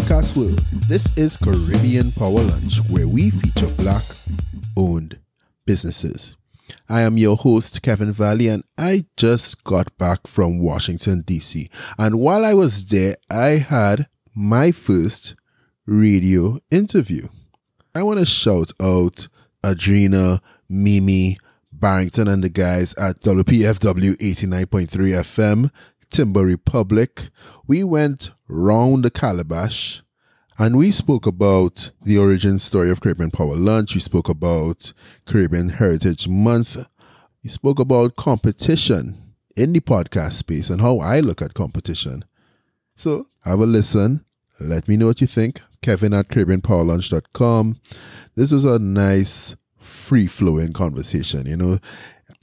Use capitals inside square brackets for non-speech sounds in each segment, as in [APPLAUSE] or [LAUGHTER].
podcast. This is Caribbean Power Lunch, where we feature black owned businesses. I am your host, Kevin Valley, and I just got back from Washington, D.C. And while I was there, I had my first radio interview. I want to shout out Adrena, Mimi, Barrington, and the guys at WPFW 89.3 FM, Timba Republic. We went round the calabash and we spoke about the origin story of Caribbean Power Lunch. We spoke about Caribbean Heritage Month. We spoke about competition in the podcast space and how I look at competition. So have a listen. Let me know what you think. Kevin at CaribbeanPowerLunch.com. This was a nice, free flowing conversation. You know,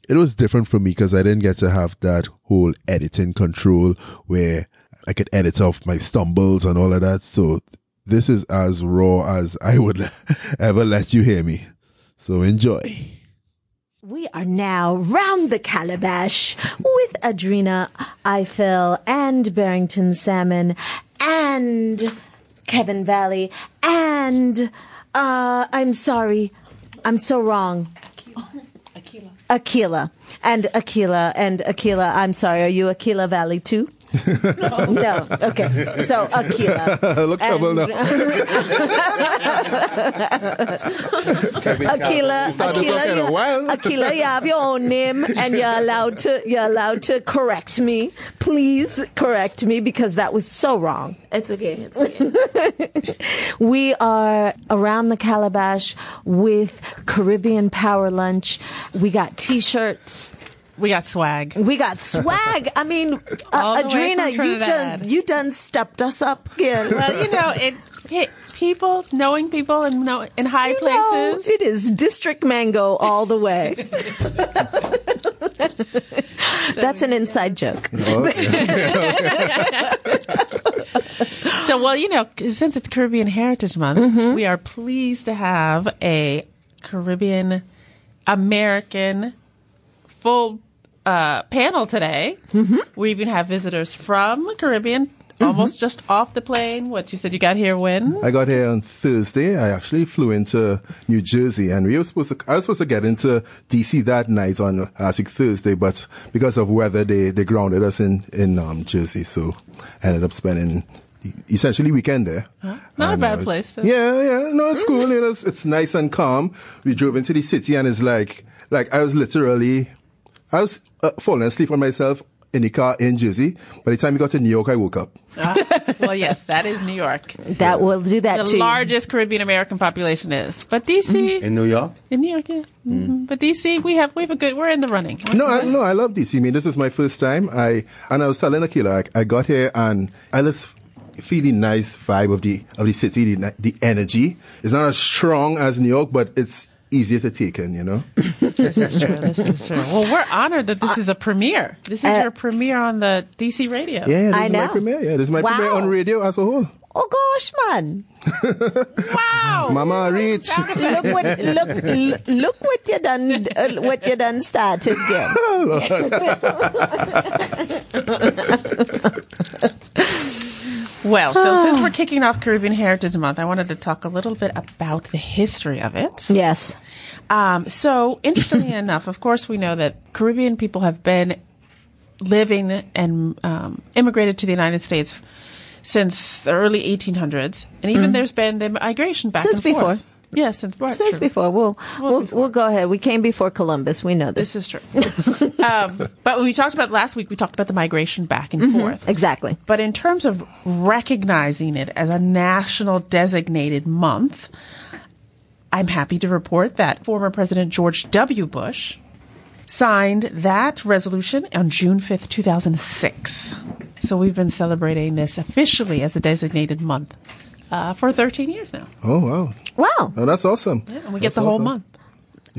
it was different for me because I didn't get to have that whole editing control where I could edit off my stumbles and all of that. So this is as raw as I would [LAUGHS] ever let you hear me. So enjoy. We are now round the calabash with Adrena Eiffel and Barrington Salmon and Kevin Valley and uh, I'm sorry, I'm so wrong. Aquila. And Aquila and Aquila, I'm sorry, are you Aquila Valley too? No. no. Okay. So Aquila. [LAUGHS] Look trouble now. Aquila, Aquila, Aquila, you have your own name, and you're allowed to you're allowed to correct me. Please correct me because that was so wrong. It's okay. It's okay. [LAUGHS] we are around the calabash with Caribbean Power Lunch. We got T-shirts. We got swag. We got swag. I mean, [LAUGHS] uh, Adrena, you done you done stepped us up again. Well, you know it. it people knowing people in know, in high you places. Know, it is District Mango all the way. [LAUGHS] That's an inside joke. [LAUGHS] so, well, you know, since it's Caribbean Heritage Month, mm-hmm. we are pleased to have a Caribbean American full uh, panel today. Mm-hmm. We even have visitors from the Caribbean. Mm-hmm. Almost just off the plane. What you said you got here when? I got here on Thursday. I actually flew into New Jersey, and we were supposed to. I was supposed to get into DC that night on week Thursday, but because of weather, they they grounded us in in um, Jersey. So I ended up spending essentially weekend there. Huh? Not and, a bad uh, place. So. Yeah, yeah. No, it's cool. You know, it's, it's nice and calm. We drove into the city, and it's like like I was literally I was uh, falling asleep on myself in the car in Jersey. By the time we got to New York, I woke up. Uh, [LAUGHS] well, yes, that is New York. That will do that the too. largest Caribbean American population is, but DC mm-hmm. in New York. In New York, yes. Mm-hmm. mm But DC, we have we have a good. We're in the running. No, I, no, I love DC. I mean, this is my first time. I and I was telling Akila, I, I got here and I just feel the nice vibe of the of the city, the, the energy. It's not as strong as New York, but it's easier to take in, you know? [LAUGHS] this is true. This is true. Well, we're honored that this is a premiere. This is uh, your premiere on the DC radio. Yeah, this I is know. my premiere. Yeah, this is my wow. premiere on radio as a whole. Oh gosh, man! [LAUGHS] wow, Mama, reach! look what look look what you done uh, what you done started again. [LAUGHS] Well, so [SIGHS] since we're kicking off Caribbean Heritage Month, I wanted to talk a little bit about the history of it. Yes. Um, so, interestingly [COUGHS] enough, of course, we know that Caribbean people have been living and um, immigrated to the United States since the early 1800s, and even mm there's been the migration back since before. Forth. Yes, since, since true. before. We'll we'll, we'll, before. we'll, go ahead. We came before Columbus. We know this. This is true. [LAUGHS] um, but we talked about last week, we talked about the migration back and mm-hmm. forth. Exactly. But in terms of recognizing it as a national designated month, I'm happy to report that former President George W. Bush signed that resolution on June 5th, 2006. So we've been celebrating this officially as a designated month uh, for 13 years now. Oh, wow. Wow. Oh, that's awesome. Yeah, and we that's get the whole month.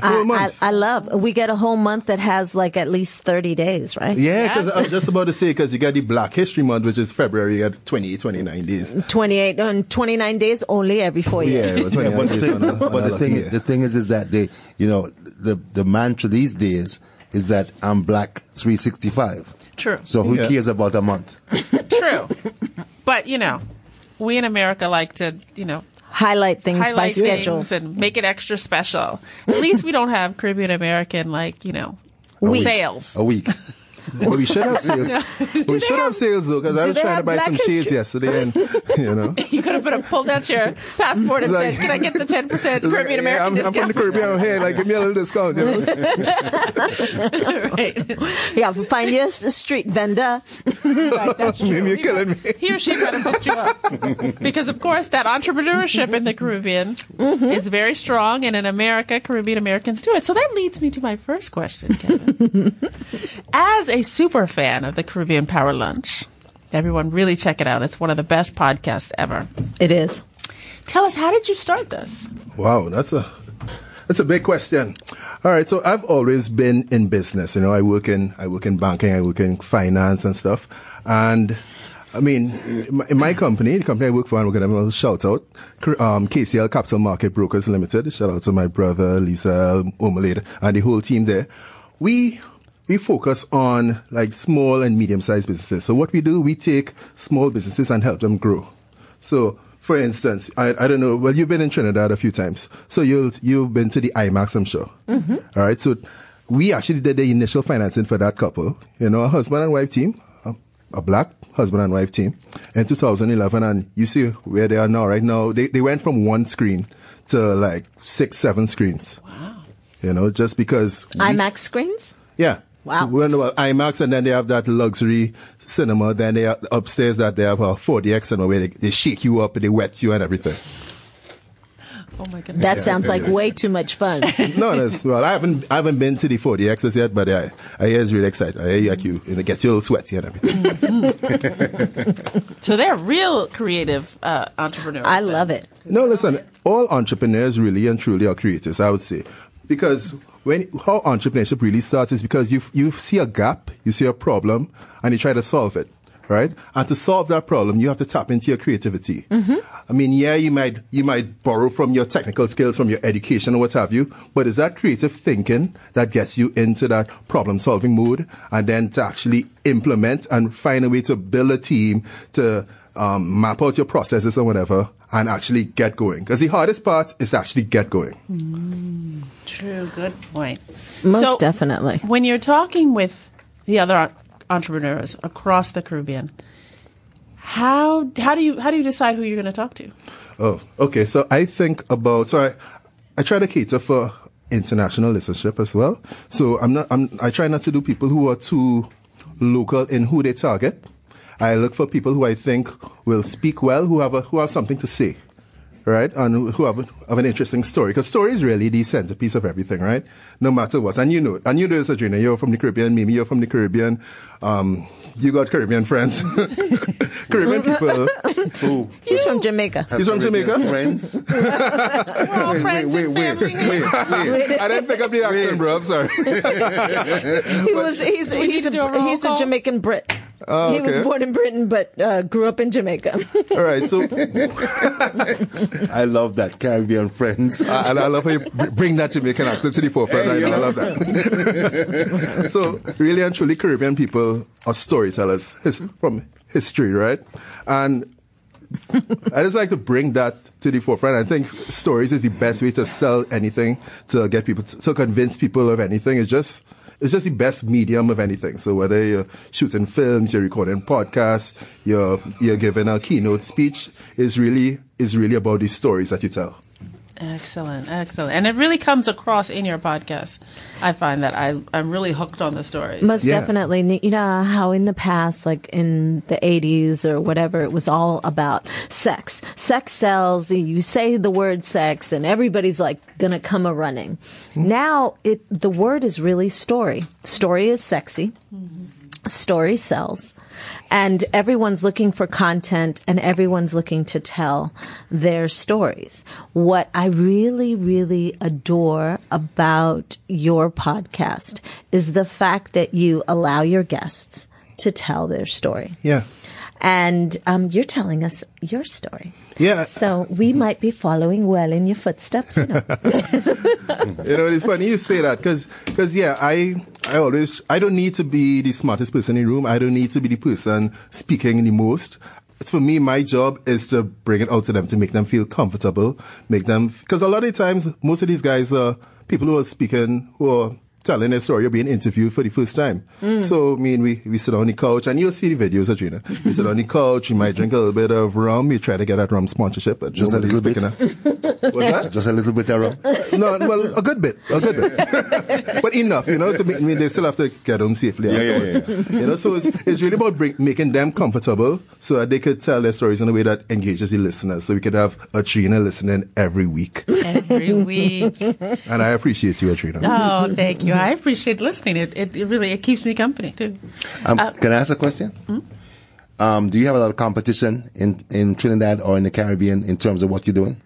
I, I, I, love. We get a whole month that has like at least thirty days, right? Yeah, because yeah. I was just about to say because you got the Black History Month, which is February, you got 28, 29 days. 28 and 29 days only every four years. Yeah, yeah but, the thing, but the thing, the thing is, is that they, you know, the the mantra these days is that I'm black 365. True. So who yeah. cares about a month? True. [LAUGHS] But you know, we in America like to, you know, Highlight things by highlight schedule. things and make it extra special. At least we don't have Caribbean American like, you know, Week. sales. A week. [LAUGHS] But we should have sales. [LAUGHS] we should have sales though, because I was trying to buy Black some shades yesterday, and you know. [LAUGHS] You could have put a, pulled out your passport and It's like- said, "Can I get the ten percent It's like, Caribbean yeah, American I'm, I'm from the? Caribbean here. Like, give me a little discount. You know? [LAUGHS] right. Yeah, find you a street vendor. Right, that's true. Maybe you're He- killing me. He or she might have hooked you up. because, of course, that entrepreneurship in the Caribbean mm-hmm. is very strong, and in America, Caribbean Americans do it. So that leads me to my first question, Kevin. As a super fan of the Caribbean Power Lunch, everyone really check it out. It's one of the best podcasts ever. It is. Tell us, how did you start this? Wow, that's a that's a big question. All right, so I've always been in business. You know, I work in I work in banking, I work in finance and stuff. And I mean, in my, in my company, the company I work for, I'm going to shout out, um, KCL Capital Market Brokers Limited. Shout out to my brother Lisa Omalade and the whole team there. We we focus on like small and medium sized businesses. So what we do, we take small businesses and help them grow. So, for instance, I, I don't know. Well, you've been in Trinidad a few times, so you you've been to the IMAX, I'm sure. Mm-hmm. All right. So, we actually did the initial financing for that couple. You know, a husband and wife team, a, a black husband and wife team, in 2011, and you see where they are now. Right now, they they went from one screen to like six, seven screens. Wow. You know, just because we- IMAX screens? yeah. Wow. We went about IMAX and then they have that luxury cinema. Then they have upstairs that they have a 4DX cinema where they, they shake you up and they wet you and everything. Oh my goodness. That sounds like way too much fun. [LAUGHS] no, that's, well, I haven't, I haven't been to the 4DXs yet, but I, I hear it's really exciting. I hear like you, and it gets you a little sweaty and everything. [LAUGHS] So they're real creative uh, entrepreneurs. I then. love it. No, listen, all entrepreneurs really and truly are creators, I would say. Because when how entrepreneurship really starts is because you you see a gap, you see a problem, and you try to solve it, right? And to solve that problem, you have to tap into your creativity. Mm-hmm. I mean, yeah, you might you might borrow from your technical skills, from your education or what have you, but it's that creative thinking that gets you into that problem solving mode, and then to actually implement and find a way to build a team to um, map out your processes or whatever and actually get going. Because the hardest part is actually get going. True. Good point. Most So- definitely. When you're talking with the other entrepreneurs across the Caribbean, how how do you how do you decide who you're going to talk to? Oh, okay. So I think about so I I try to cater for international listenership as well. So I'm not I'm I try not to do people who are too local in who they target. I look for people who I think will speak well, who have a, who have something to say, right, and who have, have an interesting story. Because story is really the centerpiece of everything, right? No matter what. And you know, and you know this, Adrena. You're from the Caribbean. Mimi, you're from the Caribbean. Um, you got Caribbean friends. [LAUGHS] Caribbean people. Who? He's from Jamaica. He's from Jamaica? Friends. [LAUGHS] We're all friends wait, and wait, wait, wait. I didn't pick up the accent, bro. I'm sorry. He was he's We he's a a he's a? Jamaican Brit. Oh, He was born in Britain but uh, grew up in Jamaica. [LAUGHS] All right. So, I love that Caribbean friends. I, and I love how you bring that Jamaican accent to the forefront Hey, right now. I love that. [LAUGHS] so, really and truly, Caribbean people are storytellers his, from history, right? And I just like to bring that to the forefront. I think stories is the best way to sell anything, to get people, to, to convince people of anything. It's just, it's just the best medium of anything. So whether you're shooting films, you're recording podcasts, you're, you're giving a keynote speech, is really, is really about these stories that you tell. Excellent, excellent, and it really comes across in your podcast. I find that I I'm really hooked on the story. Most Yeah. definitely. You know how in the past, like in the 80s or whatever, it was all about sex. Sex sells. You say the word sex and everybody's like going to come a running. Hmm. Now it, the word is really story. Story is sexy. Mm-hmm. Story sells. And everyone's looking for content and everyone's looking to tell their stories. What I really, really adore about your podcast is the fact that you allow your guests to tell their story. Yeah. And um, you're telling us your story. Yeah. So we might be following well in your footsteps. You know? [LAUGHS] you know, it's funny you say that because, yeah, I, I always, I don't need to be the smartest person in the room. I don't need to be the person speaking the most. for me, my job is to bring it out to them to make them feel comfortable, make them because a lot of times most of these guys are people who are speaking who are telling a story or being interviewed for the first time. Mm. So, I mean, we, we sit on the couch and you'll see the videos, Adrena. [LAUGHS] we sit on the couch, we might drink a little bit of rum, we try to get that rum sponsorship, but just a little bit. Of, what's that? Just a little bit of rum? no, well, a good bit, a good bit. [LAUGHS] but enough, you know, to make, I mean, they still have to get home safely. Yeah, yeah, yeah, You know, so it's, it's really about bring, making them comfortable so that they could tell their stories in a way that engages the listeners. So we could have Adrena listening every week. Every week. and I appreciate you, Adrena. Oh, thank you. I appreciate listening. It, it, it really it keeps me company too. Um, uh, can I ask a question? Hmm? Um, do you have a lot of competition in, in Trinidad or in the Caribbean in terms of what you're doing?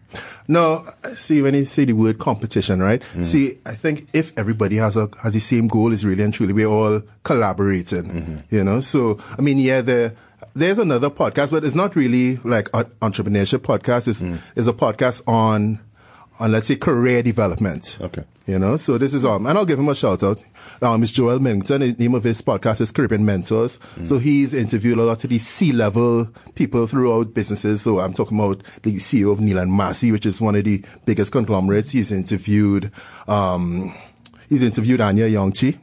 No, see when you say the word competition, right? Mm-hmm. See, I think if everybody has a has the same goal, is really and truly we're all collaborating. Mm-hmm. You know, so I mean, yeah, there there's another podcast, but it's not really like an entrepreneurship podcast. It's, mm. it's a podcast on on let's say career development. Okay. You know, so this is um, and I'll give him a shout out. Um, it's Joel Millington. The name of his podcast is Caribbean Mentors. Mm. So he's interviewed a lot of these C-level people throughout businesses. So I'm talking about the CEO of Neal and Massy, which is one of the biggest conglomerates. He's interviewed, um, he's interviewed Anya Ayoung-Chee, you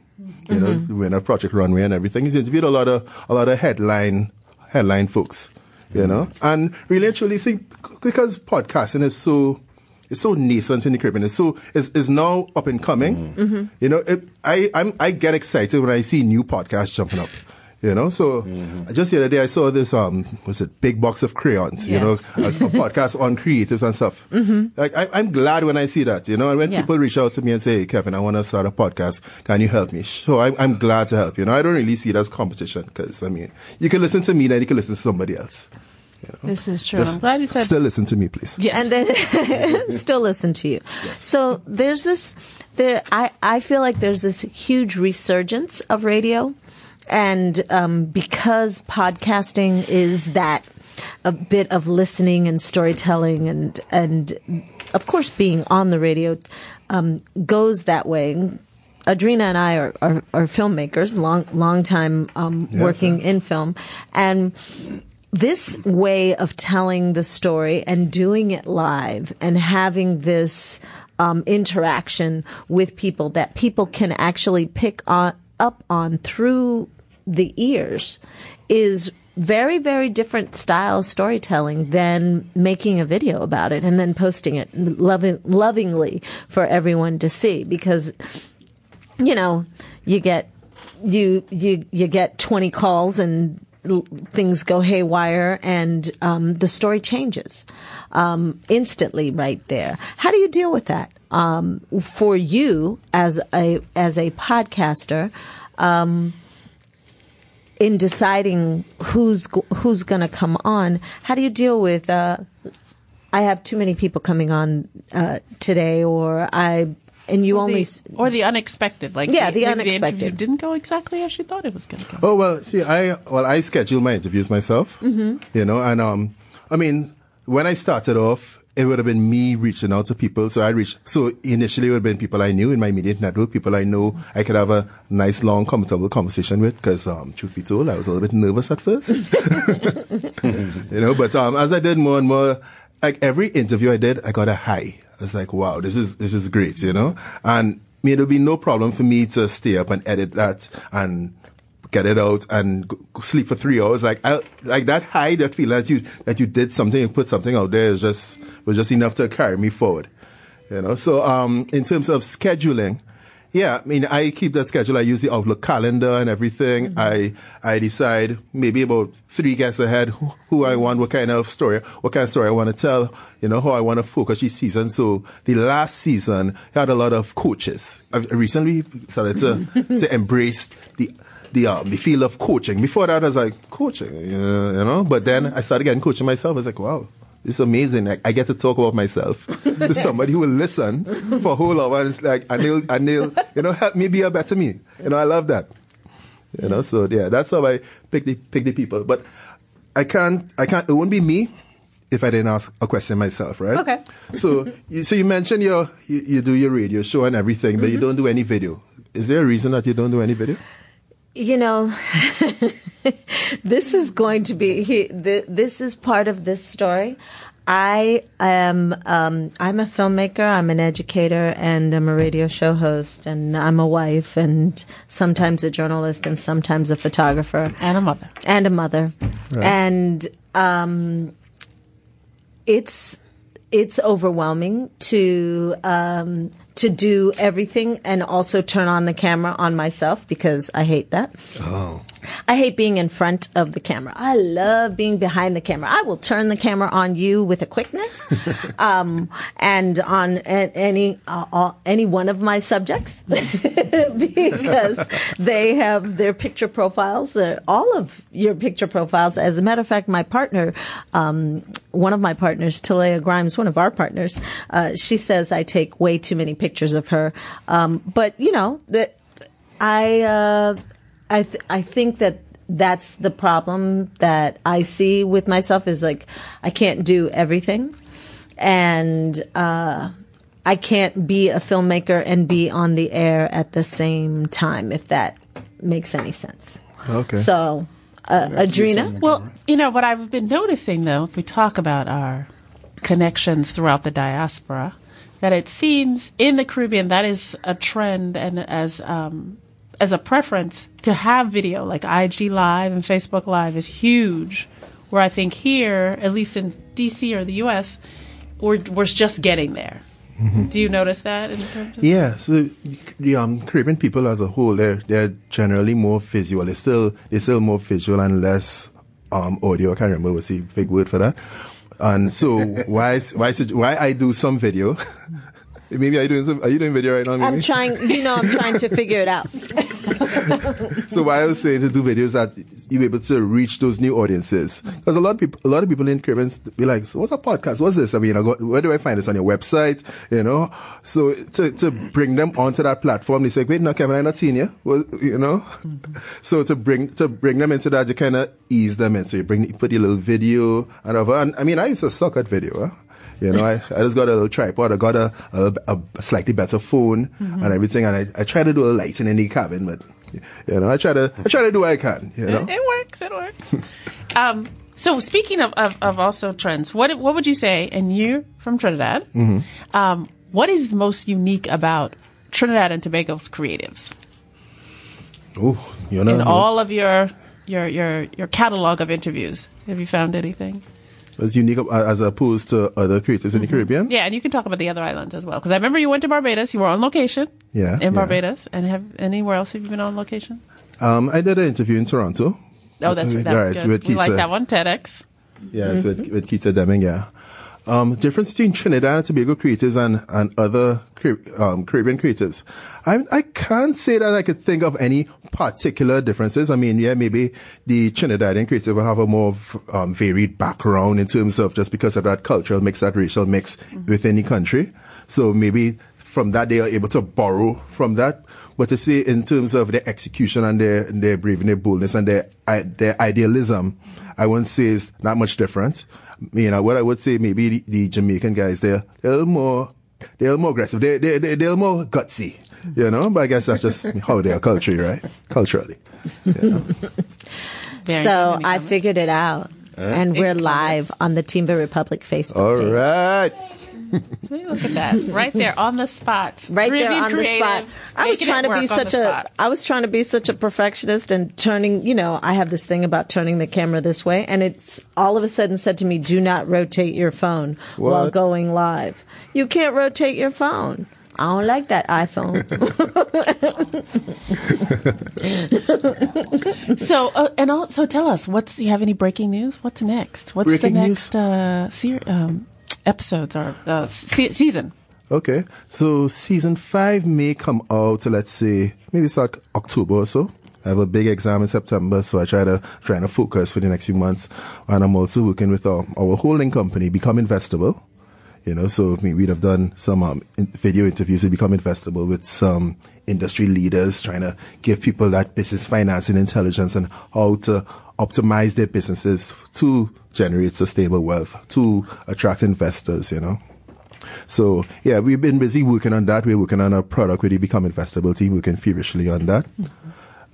mm-hmm. know, winner of Project Runway and everything. He's interviewed a lot of, a lot of headline, headline folks, you know, and really truly see, because podcasting is so, it's so nascent in the Caribbean. It's so it's, it's now up and coming. Mm-hmm. You know, it, I I'm, I get excited when I see new podcasts jumping up. You know, so mm-hmm. just the other day I saw this um was it big box of crayons. Yeah. You know, a, a podcast on creatives and stuff. Mm-hmm. Like I, am glad when I see that. You know, and when yeah. people reach out to me and say, hey, Kevin, I want to start a podcast. Can you help me? So I, I'm glad to help. You know, I don't really see it as competition because I mean, you can listen to me, then you can listen to somebody else. You know? This is true. Just I'm glad you said. Still listen to me, please. Yes. And then [LAUGHS] still listen to you. Yes. So there's this. There, I I feel like there's this huge resurgence of radio, and um, because podcasting is that a bit of listening and storytelling and and of course being on the radio um, goes that way Adrena and I are, are, are, filmmakers, long long time um, yes, working yes. in film, and this way of telling the story and doing it live and having this um, interaction with people that people can actually pick on, up on through the ears is very, very different style storytelling than making a video about it and then posting it loving, lovingly for everyone to see because, you know, you get, you, you, you get 20 calls and things go haywire and um, the story changes um, instantly right there. How do you deal with that um, for you as a as a podcaster? Um, in deciding who's who's going to come on, how do you deal with? Uh, I have too many people coming on uh, today, or I and you or only the, or the unexpected, like yeah, the, the unexpected the didn't go exactly as you thought it was going to go. Oh well, see, I well, I schedule my interviews myself, mm-hmm. you know, and um, I mean, when I started off, it would have been me reaching out to people. So I reached, so initially it would have been people I knew in my immediate network, people I know I could have a nice, long, comfortable conversation with. Cause, um, truth be told, I was a little bit nervous at first. [LAUGHS] [LAUGHS] you know, but, um, as I did more and more, like every interview I did, I got a high. It's like, wow, this is, this is great, you know? And I it'll be no problem for me to stay up and edit that and get it out and go, sleep for three hours. Like, I, like that high, that feeling that you, that you did something and put something out there is just, was just enough to carry me forward, you know? So, um, in terms of scheduling, yeah, I mean, I keep the schedule. I use the Outlook calendar and everything. Mm-hmm. I, I decide maybe about three guests ahead who, who, I want, what kind of story, what kind of story I want to tell, you know, how I want to focus each season. So the last season had a lot of coaches. I recently started to, [LAUGHS] to embrace the, the um, the field of coaching. Before that, I was like coaching, you know. But then I started getting coaching myself. I was like, wow, it's amazing. Like, I get to talk about myself [LAUGHS] to somebody who will listen for a whole hour. And it's like, and they'll, and they'll, you know, help me be a better me. You know, I love that. You know, so yeah, that's how I pick the, pick the people. But I can't, I can't, it won't be me if I didn't ask a question myself, right? Okay. So, so you mentioned your, you, you do your radio show and everything, but mm-hmm. you don't do any video. Is there a reason that you don't do any video? You know, [LAUGHS] this is going to be he, th- this is part of this story. I am um, I'm a filmmaker, I'm an educator, and I'm a radio show host, and I'm a wife, and sometimes a journalist, and sometimes a photographer, And a mother. and a mother, and um, it's it's overwhelming to um, to do everything and also turn on the camera on myself because I hate that. Oh. I hate being in front of the camera. I love being behind the camera. I will turn the camera on you with a quickness, [LAUGHS] um, and on a- any uh, uh, any one of my subjects [LAUGHS] because they have their picture profiles. Uh, all of your picture profiles. As a matter of fact, my partner, um, one of my partners, Talea Grimes, one of our partners, uh, she says I take way too many pictures of her. Um, but you know that I. Uh, I th- I think that that's the problem that I see with myself is like I can't do everything, and uh, I can't be a filmmaker and be on the air at the same time. If that makes any sense. Okay. So, uh, Adrena, Well, you know, what I've been noticing, though, if we talk about our connections throughout the diaspora, that it seems in the Caribbean that is a trend and as um, as a preference to have video, like IG Live and Facebook Live, is huge. Where I think here, at least in DC or the US, we're we're just getting there. Do you notice that in terms of Yeah, so the um, Caribbean people as a whole, they're, they're generally more visual. They're still, they're still more visual and less um, audio. I can't remember what's the big word for that. And so [LAUGHS] why, why, why I do some video? Maybe are you doing some, are you doing video right now? Mimi? I'm trying. You know, I'm trying to figure it out. [LAUGHS] So why I was saying to do videos that you're able to reach those new audiences. Because a lot of people, a lot of people in Caribbean be like, so what's a podcast? What's this? I mean, I got, where do I find this on your website? You know? So to, to bring them onto that platform, they say, wait, no, Kevin, I'm not seeing you. Well, you know? [LAUGHS] So to bring, to bring them into that, you kind of ease them in. So you bring, you put your little video and over. And I mean, I used to suck at video, huh? You know, I, I just got a little tripod. I got a, a, a slightly better phone and everything. And I, I try to do a lighting in the cabin, but, you know, I try to, I try to do what I can, you know? It works. It works. [LAUGHS] um, so speaking of, of, of also trends, what what would you say? And you're from Trinidad. Um, what is the most unique about Trinidad and Tobago's creatives Oh, you know, in all of your your your your catalog of interviews? Have you found anything? It's unique uh, as opposed to other creators in the Caribbean. Yeah, and you can talk about the other islands as well. Because I remember you went to Barbados. You were on location. Yeah, in yeah. Barbados. And have anywhere else have you been on location? Um, I did an interview in Toronto. Oh, that's that's Right, good. with We like that one. TEDx. Yes, with, with Keita Deming, yeah. Um, difference between Trinidad and Tobago creatives and, and other um, Caribbean creatives. I, I can't say that I could think of any particular differences. I mean, yeah, maybe the Trinidadian creative will have a more um, varied background in terms of just because of that cultural mix, that racial mix within the country. So maybe from that they are able to borrow from that. But to say in terms of their execution and their their bravery, their boldness, and their their idealism, I wouldn't say is that much different. You know, what I would say maybe the, the Jamaican guys they're, they're a little more they're a little more aggressive. They they they they're a little more gutsy. You know, but I guess that's just [LAUGHS] how they are culturally, right? Culturally. [LAUGHS] Very So. I figured it out, and we're live on the Timba Republic Facebook All page. right. Hey, Look at that. Right there on the spot. right there Caribbean on the spot. I was trying to be such the a spot. I was trying to be such a perfectionist and turning, you know, I have this thing about turning the camera this way and it's all of a sudden said to me, "Do not rotate your phone while going live." You can't rotate your phone. I don't like that iPhone. [LAUGHS] So, uh, and also tell us, what's, you have any breaking news? What's next? What's Breaking the next, uh, ser- um, episodes or, uh, se- season? Okay. So season five may come out, let's say, maybe it's like October or so. I have a big exam in September, so I try to trying to focus for the next few months. And I'm also working with our, our holding company, Become Investable. You know, so we- we'd have done some um, video interviews with Become Investable with some industry leaders, trying to give people that business financing intelligence and how to optimize their businesses to generate sustainable wealth, to attract investors. You know. So yeah, we've been busy working on that. We're working on a product with the Become Investable team, working feverishly on that.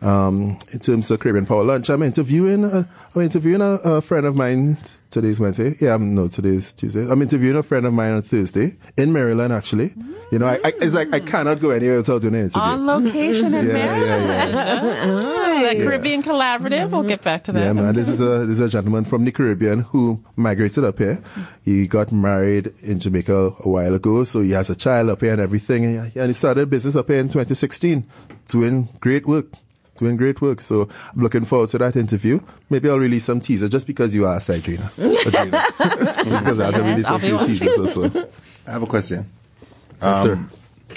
Um, in terms of Caribbean Power Lunch, I'm interviewing. Uh, I'm interviewing a, a friend of mine. Today's Wednesday. Yeah, I'm, no, today's Tuesday. I'm interviewing a friend of mine on Thursday in Maryland. Actually, you know, I, I, it's like I cannot go anywhere without doing an interview. On location in [LAUGHS] Yeah, Maryland. yeah, Oh, that Caribbean Collaborative. We'll get back to that. Yeah, man. This is a this is a gentleman from the Caribbean who migrated up here. He got married in Jamaica a while ago, so he has a child up here and everything. And he- and he started a business up here in 2016, doing great work, doing great work. So I'm looking forward to that interview. Maybe I'll release some teaser just because you asked, Adrena. Adrena. just because I have to release some few teasers or so. I have a question. Yes, sir. Um,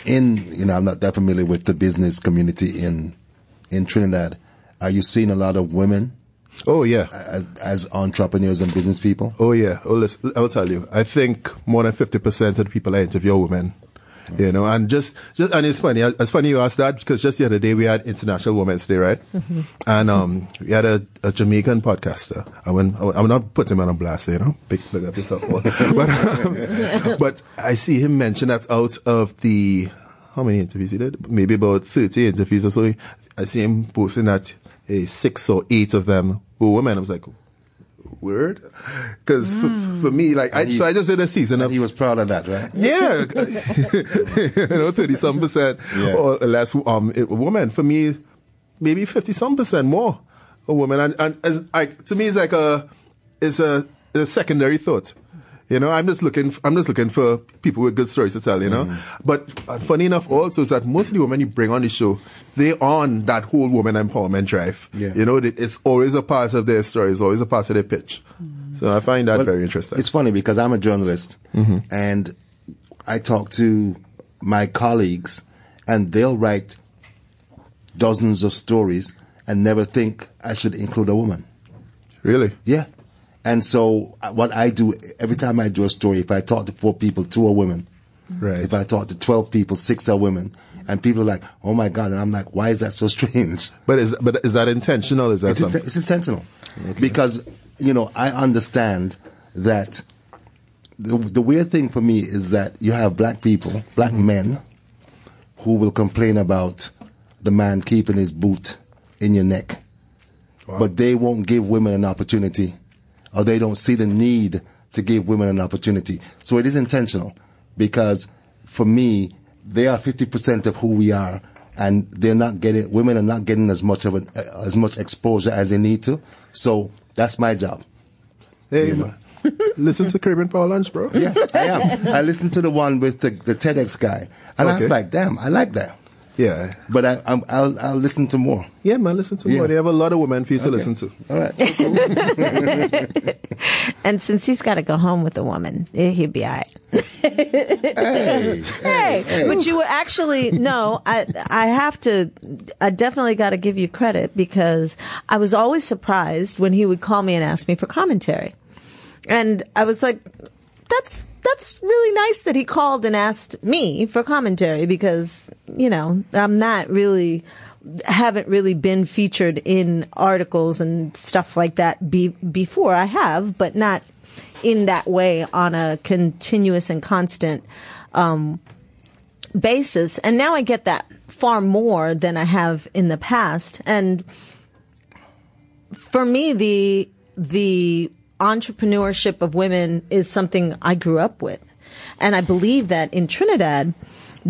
In you know, I'm not that familiar with the business community in in Trinidad. Are you seeing a lot of women Oh yeah. as, as entrepreneurs and business people? Oh yeah. Oh, listen, I'll tell you. I think more than fifty percent of the people I interview are women. You know, and just, just and it's funny. It's funny you asked that because just the other day we had International Women's Day, right? And um, we had a, a Jamaican podcaster. I went, I'm not putting him on blast, you know, big big up yourself, [LAUGHS] but um, [LAUGHS] but I see him mention that out of the how many interviews he did? Maybe about thirty interviews or so. I see him posting that eh, six or eight of them were women. I was like, word? Because for, for me like I, he- so i just did a season of He was proud of that, right? yeah. [LAUGHS] [LAUGHS] You know 30 some percent. Yeah. or less um a woman. For me maybe 50 some percent more a woman. And, and as I, to me it's like a it's a, a secondary thought you know, I'm just looking. I'm just looking for people with good stories to tell. You know, Mm-hmm. but funny enough, also is that most of the women you bring on the show, they on that whole woman empowerment drive. Yeah. You know, it's always a part of their story. It's always a part of their pitch. So I find that Well, very interesting. It's funny because I'm a journalist and I talk to my colleagues and they'll write dozens of stories and never think I should include a woman. really. Yeah. And so uh, what I do every time I do a story, if I talk to four people, two are women. Right. If I talk to 12 people, six are women. And people are like, oh my God. And I'm like, why is that so [LAUGHS] strange? But is but is that intentional? Is that It's, something? it's intentional because you know I understand that the, the weird thing for me is that you have black people, black men, who will complain about the man keeping his boot in your neck, but they won't give women an opportunity, or they don't see the need to give women an opportunity. So it is intentional because for me, they are fifty percent of who we are, and they're not getting. Women are not getting as much of an, as much exposure as they need to. So that's my job. Hey, man. [LAUGHS] listen to Caribbean Power Lunch, bro. Yeah, I am. I listened to the one with the, the TEDx guy, and I was like, "Damn, I like that." Yeah. But I, I'm, I'll, I'll listen to more. Yeah, man, listen to Yeah. more. They have a lot of women for you to Okay. listen to. All right. [LAUGHS] And since he's got to go home with a woman, eh, he'd be all right. hey, [LAUGHS] Hey, but you were actually no. I I have to. I definitely got to give you credit because I was always surprised when he would call me and ask me for commentary, and I was like, "That's that's really nice that he called and asked me for commentary because you know I'm not really." haven't really been featured in articles and stuff like that be, before I have but not in that way on a continuous and constant um, basis. And now I get that far more than I have in the past. And for me, the the entrepreneurship of women is something I grew up with, and I believe that in Trinidad,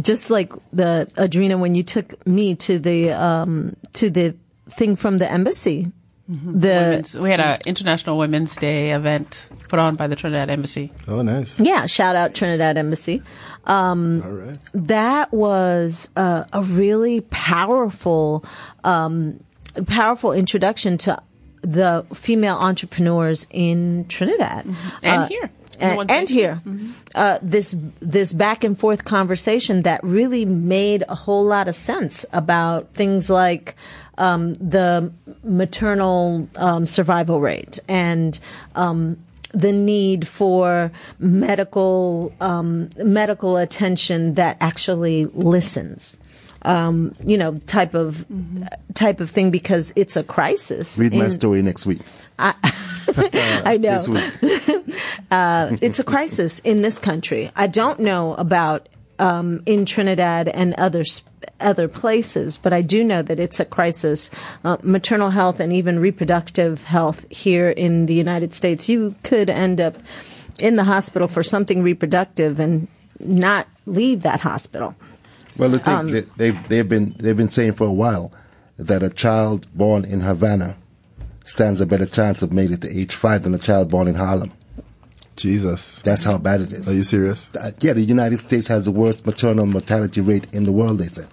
just like the Adrena, when you took me to the um, to the thing from the embassy, the Women's- we had an International Women's Day event put on by the Trinidad Embassy. Oh, nice. yeah, shout out Trinidad Embassy. Um, All right. that was uh, a really powerful, um, powerful introduction to the female entrepreneurs in Trinidad And Uh, here. And, and here. Uh, this this back and forth conversation that really made a whole lot of sense about things like um, the maternal um, survival rate and um, the need for medical um, medical attention that actually listens. Um, you know, type of type of thing because it's a crisis. Read my story next week. I [LAUGHS] know This week. [LAUGHS] it's a crisis in this country. I don't know about um, in Trinidad and other other places, but I do know that it's a crisis. Uh, maternal health and even reproductive health here in the United States. You could end up in the hospital for something reproductive and not leave that hospital. Well, the thing um, they, they've they've been they've been saying for a while that a child born in Havana stands a better chance of making it to age five than a child born in Harlem. Jesus. That's how bad it is. Are you serious? Uh, yeah, the United States has the worst maternal mortality rate in the world, they said.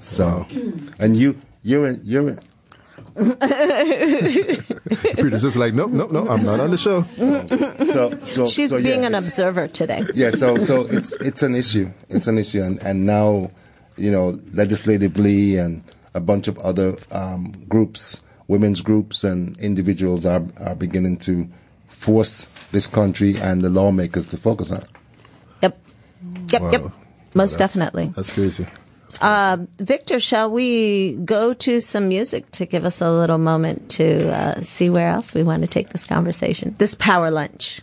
So, and you, you're in, you're in. [LAUGHS] Peter's just like, nope, nope, no, I'm not on the show. So, so she's so, being yeah, an observer today. Yeah, so, so it's it's an issue. It's an issue, and and now, you know, legislatively and a bunch of other um, groups women's groups and individuals are, are beginning to force this country and the lawmakers to focus on. Yep. Yep, wow. yep. Most that's, definitely. That's crazy. Uh, Victor, shall we go to some music to give us a little moment to uh, see where else we want to take this conversation? This power lunch.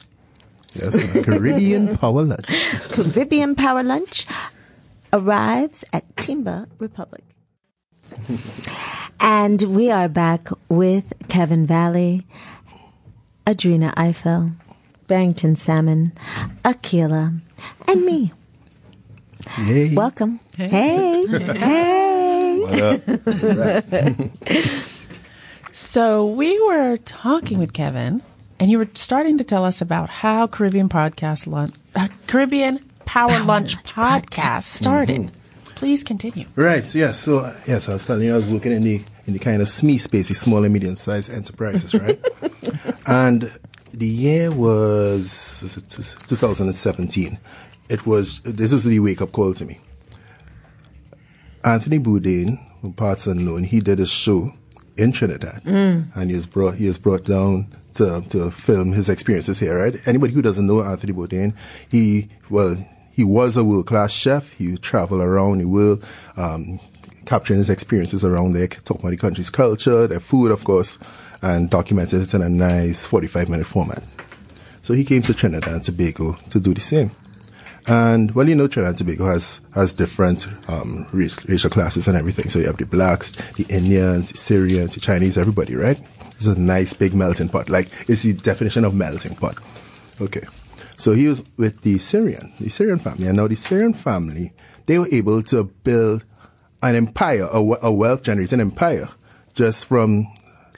Yes, Caribbean [LAUGHS] Power Lunch. Caribbean Power Lunch arrives at Timba Republic. And we are back with Kevin Valley, Adrena Eiffel, Barrington Salmon, Akila, and me. Yay. Welcome. Hey. [LAUGHS] Hey. hey. What up? [LAUGHS] so we were talking with Kevin, and you were starting to tell us about how Caribbean podcast lunch, uh, Caribbean Power, Power Lunch, Lunch, podcast, podcast. started. Mm-hmm. Please continue. Right. So, Yes. So uh, yes, I was telling you, I was working in the in the kind of SME space, the small and medium sized enterprises, right? [LAUGHS] and the year was 2017. It was this was the wake up call to me. Anthony Bourdain, from parts unknown, he did a show in Trinidad, mm. and he was brought he was brought down to to film his experiences here. Right? Anybody who doesn't know Anthony Bourdain, he well he was a world class chef. He traveled around the world, um, capturing his experiences around there, talking about the country's culture, their food, of course, and documented it in a nice 45 minute format. So he came to Trinidad and Tobago to do the same. And well, you know, Trinidad and Tobago has has different um, race, racial classes and everything. So you have the blacks, the Indians, the Syrians, the Chinese, everybody, right? It's a nice big melting pot. Like it's the definition of melting pot. Okay. So he was with the Syrian, the Syrian family. And now the Syrian family, they were able to build an empire, a, a wealth generating empire, just from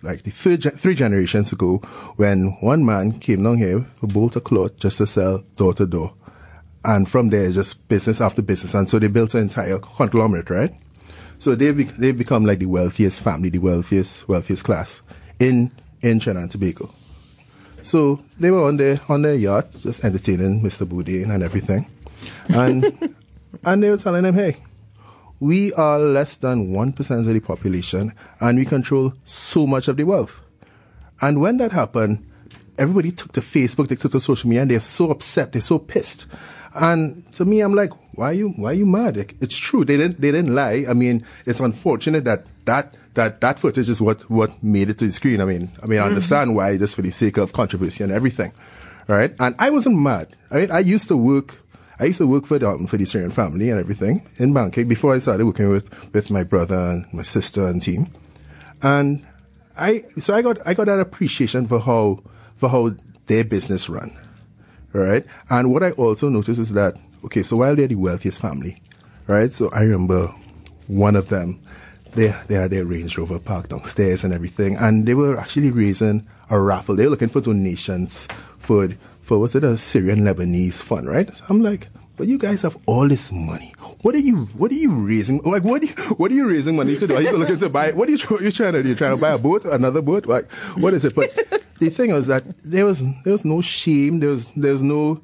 like the third, three generations ago when one man came down here with a cloth just to sell door to door. And from there, just business after business. And so they built an entire conglomerate, right? So they've, be- they've become like the wealthiest family, the wealthiest, wealthiest class in, in Trinidad and Tobago. So they were on their on their yacht, just entertaining Mr. Bourdain and everything, and [LAUGHS] and they were telling him, "Hey, we are less than one percent of the population, and we control so much of the wealth." And when that happened, everybody took to Facebook, they took to social media, and they're so upset, they're so pissed. And to me, I'm like, why are you why are you mad? It's true, they didn't they didn't lie. I mean, it's unfortunate that that that that footage is what what made it to the screen. I mean, I mean, I mm-hmm. understand why, just for the sake of controversy and everything, right? And I wasn't mad. I mean, I used to work. I used to work for the for the Syrian family and everything in Bangkok before I started working with with my brother and my sister and team. And I so I got I got that appreciation for how for how their business run, right? And what I also noticed is that okay, so while they're the wealthiest family, right? So I remember one of them they they had their Range Rover parked downstairs and everything, and they were actually raising a raffle. They were looking for donations for for was it a Syrian Lebanese fund, right? So I'm like, but you guys have all this money. What are you What are you raising? Like, what are you, What are you raising money to do? Are you looking to buy? What are you, what are you trying to do? You trying to buy a boat, another boat? Like, what is it? But the thing was that there was there was no shame. There was there's no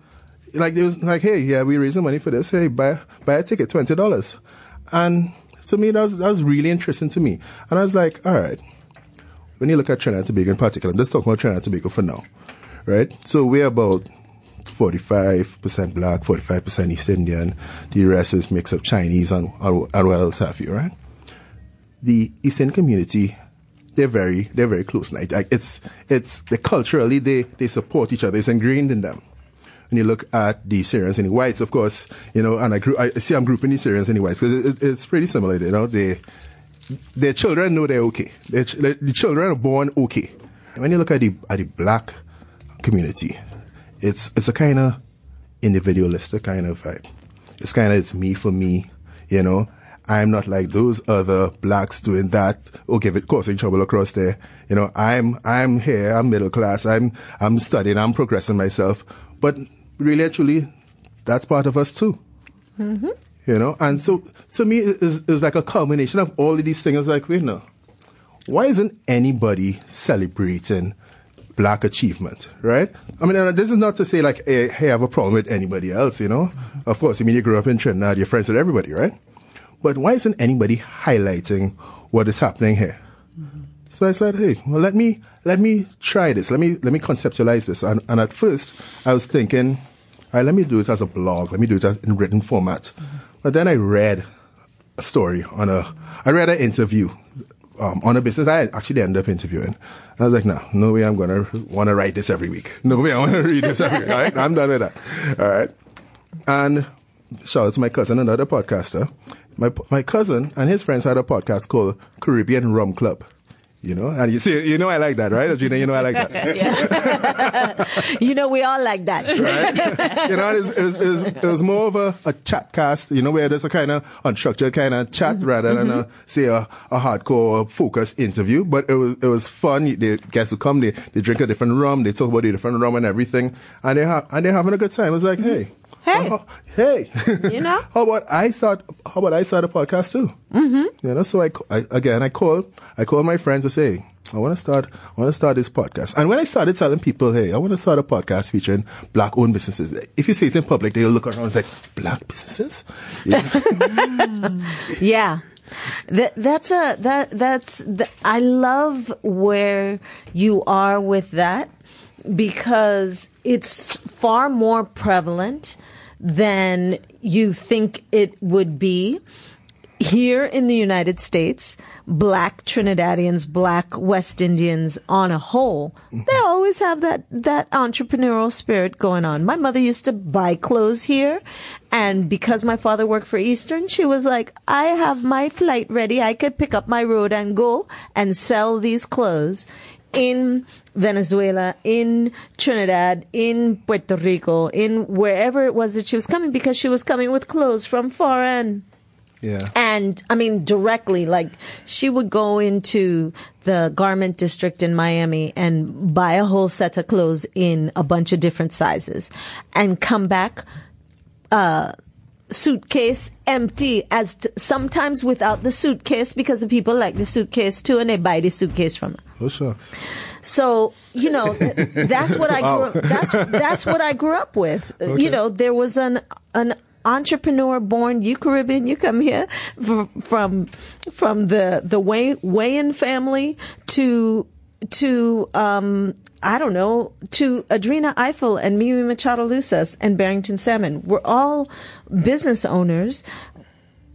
like there was like, hey, yeah, we're raising money for this. Hey, buy buy a ticket, twenty dollars, and to me, that was, that was really interesting to me. And I was like, all right, when you look at Trinidad and Tobago in particular, just talking about Trinidad and Tobago for now, right? So we're about 45% black, 45% East Indian. The rest is mix of Chinese and, and what else have you, right? The Eastern community, they're very, they're very close. Like, it's, it's, they culturally, they, they support each other. It's ingrained in them. when you look at the Syrians and the whites, of course, you know, and I, grew, I see I'm grouping the Syrians and the whites because it, it, it's pretty similar. You know, they their children know they're okay. Their, the children are born okay. When you look at the at the black community, it's it's a kind of individualistic kind of vibe. It's kind of it's me for me, you know. I'm not like those other blacks doing that or give it causing trouble across there. You know, I'm I'm here, I'm middle class, I'm I'm studying, I'm progressing myself. But really actually that's part of us too. Mm-hmm. You know, and so to me it's, it's like a culmination of all of these things like, wait no. Why isn't anybody celebrating black achievement, right? I mean, this is not to say like, hey, hey, I have a problem with anybody else, you know? Of course, I mean, you grew up in Trinidad, you're friends with everybody, right? But why isn't anybody highlighting what is happening here? Mm-hmm. So I said, hey, well, let me, let me try this. Let me, let me conceptualize this. And, and at first I was thinking, all right, let me do it as a blog. Let me do it as in written format. Mm-hmm. But then I read a story on a, I read an interview um, on a business I actually ended up interviewing. I was like, no, no way I'm going to want to write this every week. No way I want to read this every week. All right. I'm done with that. All right. And shout out to my cousin, another podcaster. My, my cousin and his friends had a podcast called Caribbean Rum Club. You know, and you see, you know, I like that, right? Gina, you know, I like that. [LAUGHS] [LAUGHS] you know, we all like that. right? you know, it was, it was, it was, it was more of a, a, chat cast, you know, where there's a kind of unstructured kind of chat mm-hmm. rather than mm-hmm. a, say, a, a hardcore focused interview. But it was, it was fun. The guests who come, they, they drink a different rum, they talk about the different rum and everything, and they have, and they're having a good time. It was like, hey, Hey, uh, hey, you know, [LAUGHS] how about I start? How about I start a podcast too? Mm-hmm. You know, so I, I again, I call, I call my friends to say, I want to start, I want to start this podcast. And when I started telling people, hey, I want to start a podcast featuring black-owned businesses, if you say it in public, they'll look around and say, black businesses? Yeah. [LAUGHS] yeah. That, that's a that that's the, I love where you are with that because it's far more prevalent than you think it would be. Here in the United States, black Trinidadians, black West Indians on a whole, they always have that, that entrepreneurial spirit going on. My mother used to buy clothes here. And because my father worked for Eastern, she was like, I have my flight ready. I could pick up my road and go and sell these clothes in Venezuela, in Trinidad, in Puerto Rico, in wherever it was that she was coming because she was coming with clothes from foreign. Yeah. And I mean, directly, like she would go into the garment district in Miami and buy a whole set of clothes in a bunch of different sizes and come back, uh, suitcase empty as t- sometimes without the suitcase because the people like the suitcase too and they buy the suitcase from her. Oh shucks. So you know that's what I [LAUGHS] Wow. grew. That's that's what I grew up with. Uh, you know, there was an an entrepreneur born. You Caribbean, you come here from from, from the the Way Wayan family to to um I don't know to Adrena Eiffel and Mimi Machado Luces and Barrington Salmon. We're all business owners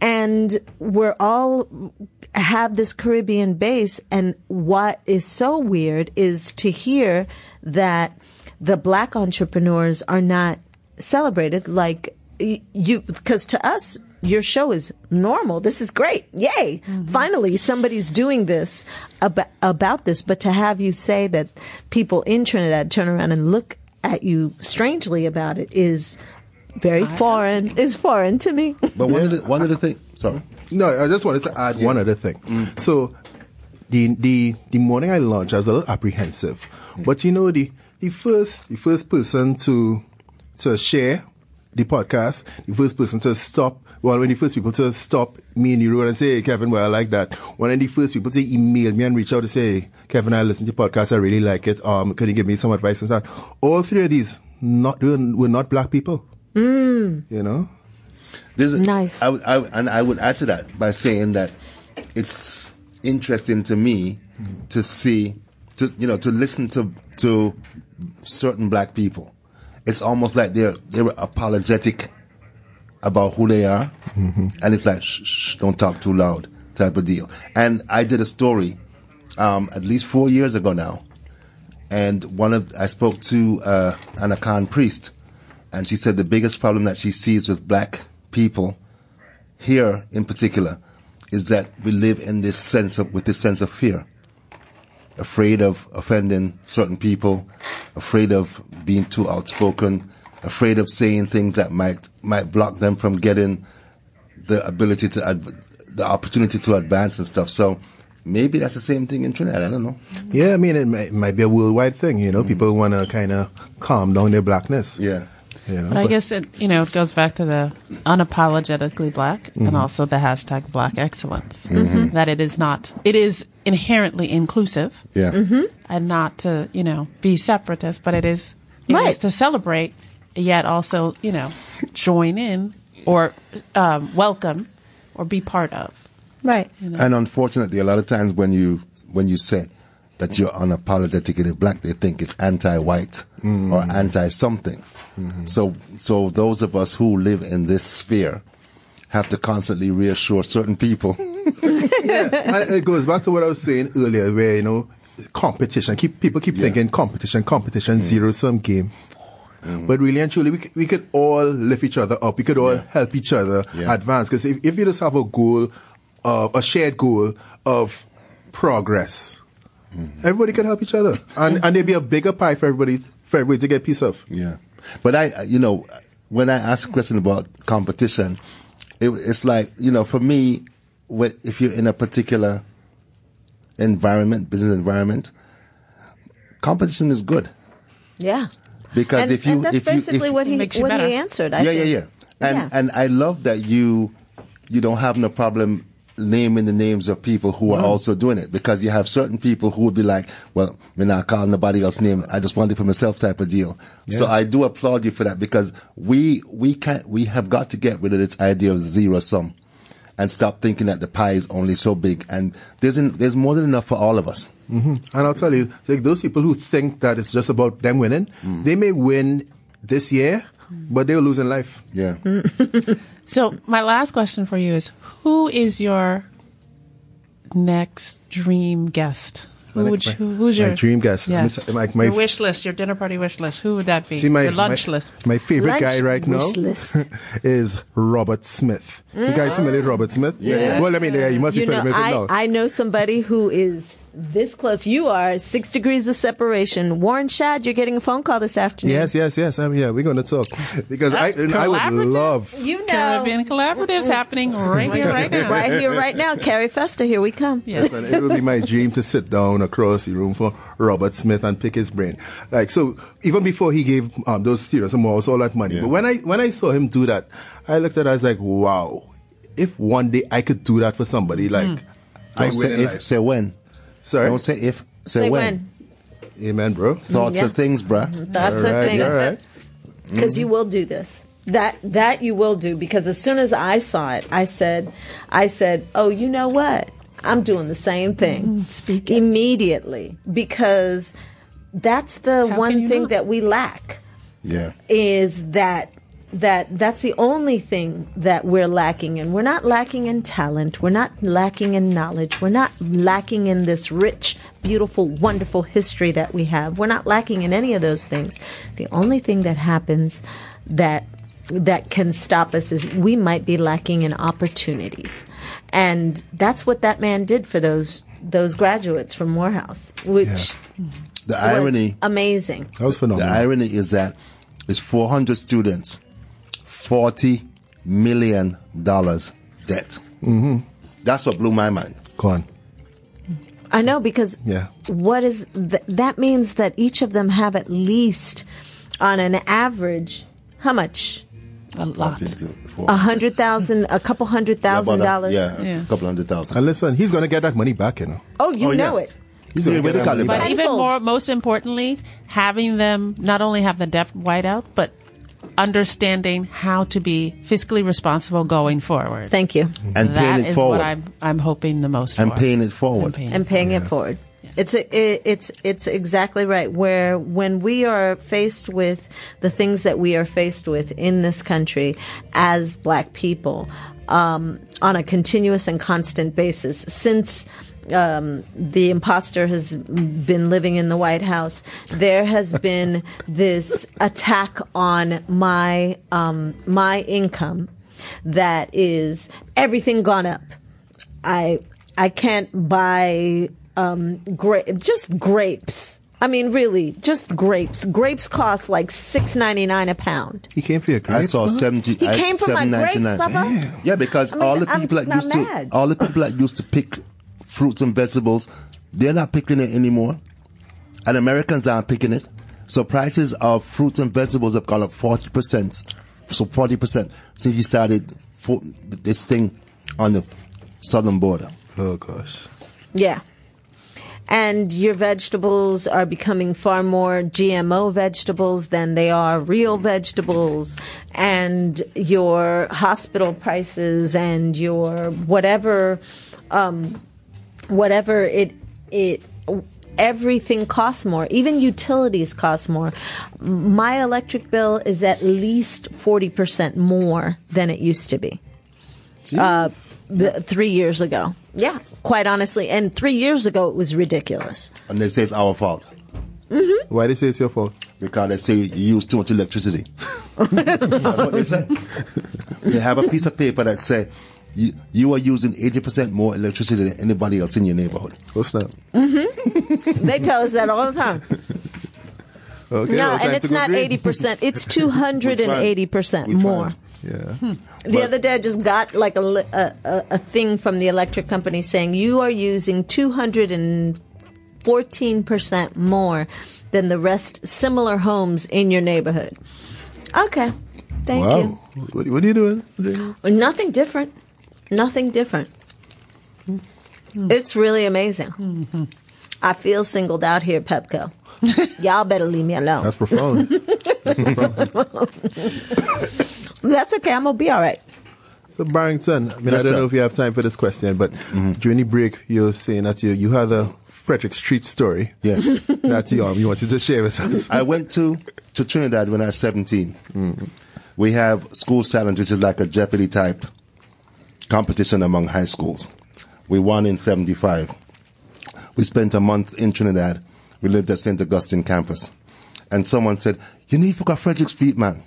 and we're all have this Caribbean base. And what is so weird is to hear that the black entrepreneurs are not celebrated like you, because to us, your show is normal. This is great. Yay. Mm-hmm. Finally, somebody's doing this about, about this. But to have you say that people in Trinidad turn around and look at you strangely about it is very foreign, is foreign to me. But one of the one of the things. Sorry. No, I just wanted to add one other thing. Mm. So, the the the morning I launched, I was a little apprehensive, but you know the the first the first person to to share the podcast, the first person to stop. Well, when the first people to stop me in the road and say, hey, Kevin, well, I like that. One of the first people to email me and reach out to say, hey, Kevin, I listen to your podcast. I really like it. Um, can you give me some advice and stuff? All three of these not were, were not black people. You know? There's a- Nice. I I and I would add to that by saying that it's interesting to me to see, to you know, to listen to to certain black people. It's almost like they're they're apologetic about who they are, and it's like shh, shh, don't talk too loud type of deal. And I did a story um, at least four years ago now, and one of I spoke to uh, an Akan priest, and she said the biggest problem that she sees with black people here in particular is that we live in this sense of with this sense of fear. Afraid of offending certain people afraid of being too outspoken afraid of saying things that might might block them from getting the ability to adv- the opportunity to advance and stuff. So maybe that's the same thing in Trinidad. I don't know. Yeah, I mean, it might, might be a worldwide thing. You know, mm. people want to kind of calm down their blackness. yeah. You know, But I guess it, you know, it goes back to the unapologetically black and mm-hmm. also the hashtag black excellence. Mm-hmm. That it is not, it is inherently inclusive. Yeah mm-hmm. And not to, you know, be separatist, but it is, it is Right. to celebrate, yet also, you know, join in or um, welcome or be part of. Right. And unfortunately, a lot of times when you when you say that you're unapologetically black, they think it's anti-white or anti-something. So so those of us who live in this sphere have to constantly reassure certain people. [LAUGHS] and it goes back to what I was saying earlier, where you know, competition. Keep people keep thinking competition, competition, mm. zero sum game. Mm. But really and truly, we we could all lift each other up. We could all help each other Yeah. advance. Because if, if you just have a goal, of a shared goal of progress, mm-hmm. everybody can help each other, and and there'd be a bigger pie for everybody for everybody to get a piece of. Yeah. But I, you know, when I ask a question about competition, it, it's like, you know, for me, if you're in a particular environment, business environment, competition is good. Yeah. Because and, if you, and that's if you, basically if, what he Makes you what better. he answered. I yeah, yeah, think. yeah. And Yeah. and I love that you you don't have no problem naming the names of people who are mm. also doing it because you have certain people who would be like, well, me not call nobody else name. I just want it for myself type of deal. So I do applaud you for that because we we can't we have got to get rid of this idea of zero sum and stop thinking that the pie is only so big and there's in, there's more than enough for all of us. Mm-hmm. And I'll tell you, like those people who think that it's just about them winning, mm. they may win this year, but they'll lose in life. Yeah. [LAUGHS] So my last question for you is: Who is your next dream guest? Who My- would my- who- who's my your dream guest. Yes. like my your wish list, your dinner party wish list. Who would that be? See my your lunch my, list. My favorite Lunch guy right now [LAUGHS] is Robert Smith. You guys mm. familiar with Robert Smith? Yeah. Well, I mean, yeah, you must You be familiar with I, him now. I know somebody who is this close. You are six degrees of separation. Warren Shad, you're getting a phone call this afternoon. yes, yes, yes. I'm here. We're going to talk because I, I would love. You know. Caribbean collaboratives happening right here, right now. Right here, right now. Carifesta, here we come. Yes. And it would be my dream to sit down across the room for Robert Smith and pick his brain. Like so, even before he gave um, those serious amounts, all that money. Yeah. But when I when I saw him do that, I looked at it. I was like, wow! If one day I could do that for somebody, like I say if, say when. Sorry, Don't say if, say, Say when. when. amen, bro. Mm, Thoughts Yeah. are things, bruh. Mm-hmm. That's All a right, thing. all right. because mm-hmm. you will do this. That that you will do because as soon as I saw it, I said, I said, oh, you know what? I'm doing the same thing mm, speak immediately because that's the How one thing not? that we lack Yeah. is that that that's the only thing that we're lacking in. We're not lacking in talent. We're not lacking in knowledge. We're not lacking in this rich, beautiful, wonderful history that we have. We're not lacking in any of those things. The only thing that happens that that can stop us is we might be lacking in opportunities. And that's what that man did for those those graduates from Morehouse, which The was irony amazing. That was phenomenal. The irony is that it's 400 students, 40 million dollars debt. Mm-hmm. That's what blew my mind. Go on. I know because Yeah. what is th- that means that each of them have at least on an average how much A lot. a hundred thousand a couple hundred thousand About a- dollars Yeah, Yeah. a couple hundred thousand. And listen, he's going to get that money back, you know. oh you Oh, know yeah. it He's gonna get that money it back. But even more, most importantly, having them not only have the debt white out, but understanding how to be fiscally responsible going forward. thank you And That paying it is forward. what I'm I'm hoping the most And for. paying it forward. And paying and it paying it forward it's a, it, it's it's exactly right where when we are faced with the things that we are faced with in this country as black people um, on a continuous and constant basis since um, the imposter has been living in the White House, there has [LAUGHS] been this attack on my um, my income that is everything gone up. I I can't buy um, gra- just grapes. I mean, really, just grapes. Grapes cost like six ninety nine a pound. He came for your I saw huh? seventy. He I- came for my grapes, 7.99. Yeah, because I mean, all the I'm- people that used mad. to all the people that used to pick fruits and vegetables, they're not picking it anymore, and Americans aren't picking it. So prices of fruits and vegetables have gone up forty percent. So forty percent since we started fo- this thing on the southern border. Oh gosh. Yeah. And your vegetables are becoming far more GMO vegetables than they are real vegetables. And your hospital prices and your whatever, um, whatever it, it, everything costs more. Even utilities cost more. My electric bill is at least 40% more than it used to be uh, th- three years ago. Yeah, quite honestly. And three years ago, it was ridiculous. And they say it's our fault Why they say it's your fault? because they say you use too much electricity. [LAUGHS] That's what they say. They have a piece of paper that say you, you are using eighty percent more electricity than anybody else in your neighborhood. Oh mm-hmm. snap. [LAUGHS] They tell us that all the time. Okay. no, well, and it's not green. 80%, [LAUGHS] it's 280% Which more. one? Yeah. Hmm. The other day, I just got like a, a, a, a thing from the electric company saying you are using 214% more than the rest, similar homes in your neighborhood. Okay. Thank wow. you. What, what are you doing? Well, Nothing different. Nothing different. Hmm. It's really amazing. Mm-hmm. I feel singled out here, Pepco. [LAUGHS] Y'all better leave me alone. That's profound. [LAUGHS] That's okay. I'm gonna be all right. so Barrington, I mean, I don't sir. know if you have time for this question, but mm-hmm. during the break, you were saying that you you had a Frederick Street story Yes. [LAUGHS] that you um, you wanted to share with us. I went to, to Trinidad when I was 17. Mm-hmm. We have School Challenge, which is like a Jeopardy type competition among high schools. We won in 75. We spent a month in Trinidad. We lived at St. Augustine campus. And someone said, You need to go to Frederick Street, man.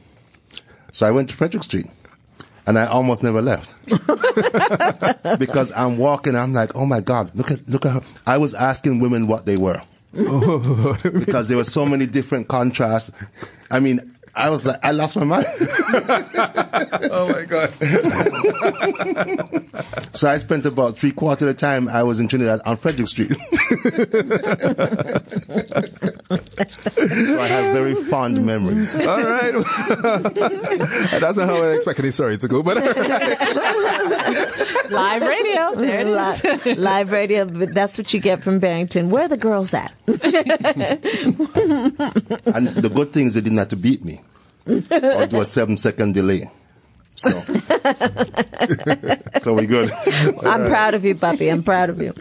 So I went to Frederick Street. And I almost never left. [LAUGHS] because I'm walking, I'm like, oh my God, look at look at her. I was asking women what they were [LAUGHS] because there were so many different contrasts. I mean, I was like, I lost my mind. [LAUGHS] oh my God. [LAUGHS] So I spent about three quarter of the time I was in Trinidad on Frederick Street. so I have very fond memories. All right. [LAUGHS] That's not how I expected this story to go, but Live radio. There it is. Live, live radio, but that's what you get from Barrington. Where are the girls at? And the good thing is they didn't have to beat me [LAUGHS] or do a seven second delay. So, [LAUGHS] so we good. [LAUGHS] I'm proud of you, puppy. I'm proud of you.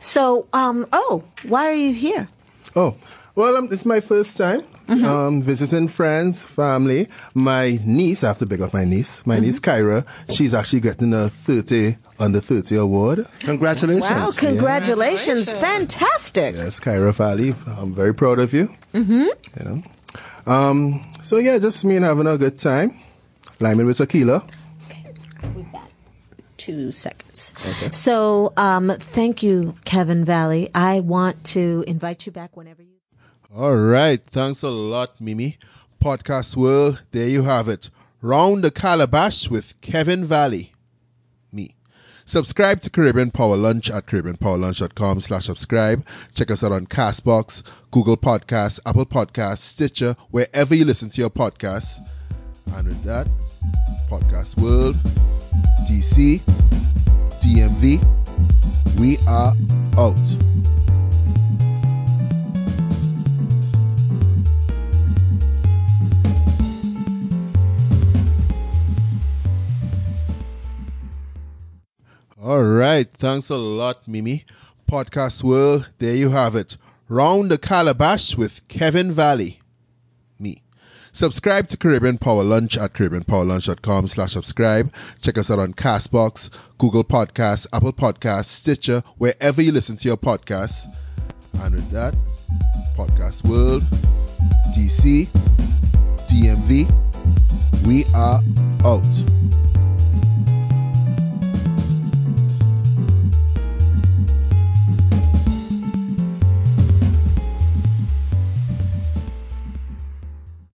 so, um, oh, why are you here? Oh, well, um, it's my first time um, visiting friends, family. My niece, I have to big up my niece, my niece Kyra, she's actually getting a 30 under 30 award. Congratulations. Wow, congratulations. Fantastic. Yes, Kyra Fali, I'm very proud of you. Mm-hmm. You know. Um, so yeah, just me and having a good time. Liming with tequila. We've got two seconds. Okay. So, um, thank you, Kevin Valley. I want to invite you back whenever you. All right. Thanks a lot, Mimi. Podcast World, there you have it. Round the Calabash with Kevin Valley. Me. Subscribe to Caribbean Power Lunch at caribbeanpowerlunch.com slash subscribe. Check us out on Castbox, Google Podcasts, Apple Podcasts, Stitcher, wherever you listen to your podcasts. And with that, Podcast World, DC, DMV, we are out. All right. Thanks a lot, Mimi. Podcast World, there you have it. Round the Calabash with Kevin Valley. Me. Subscribe to Caribbean Power Lunch at caribbeanpowerlunch.com slash subscribe. Check us out on Castbox, Google Podcasts, Apple Podcasts, Stitcher, wherever you listen to your podcasts. And with that, Podcast World, DC, DMV, we are out.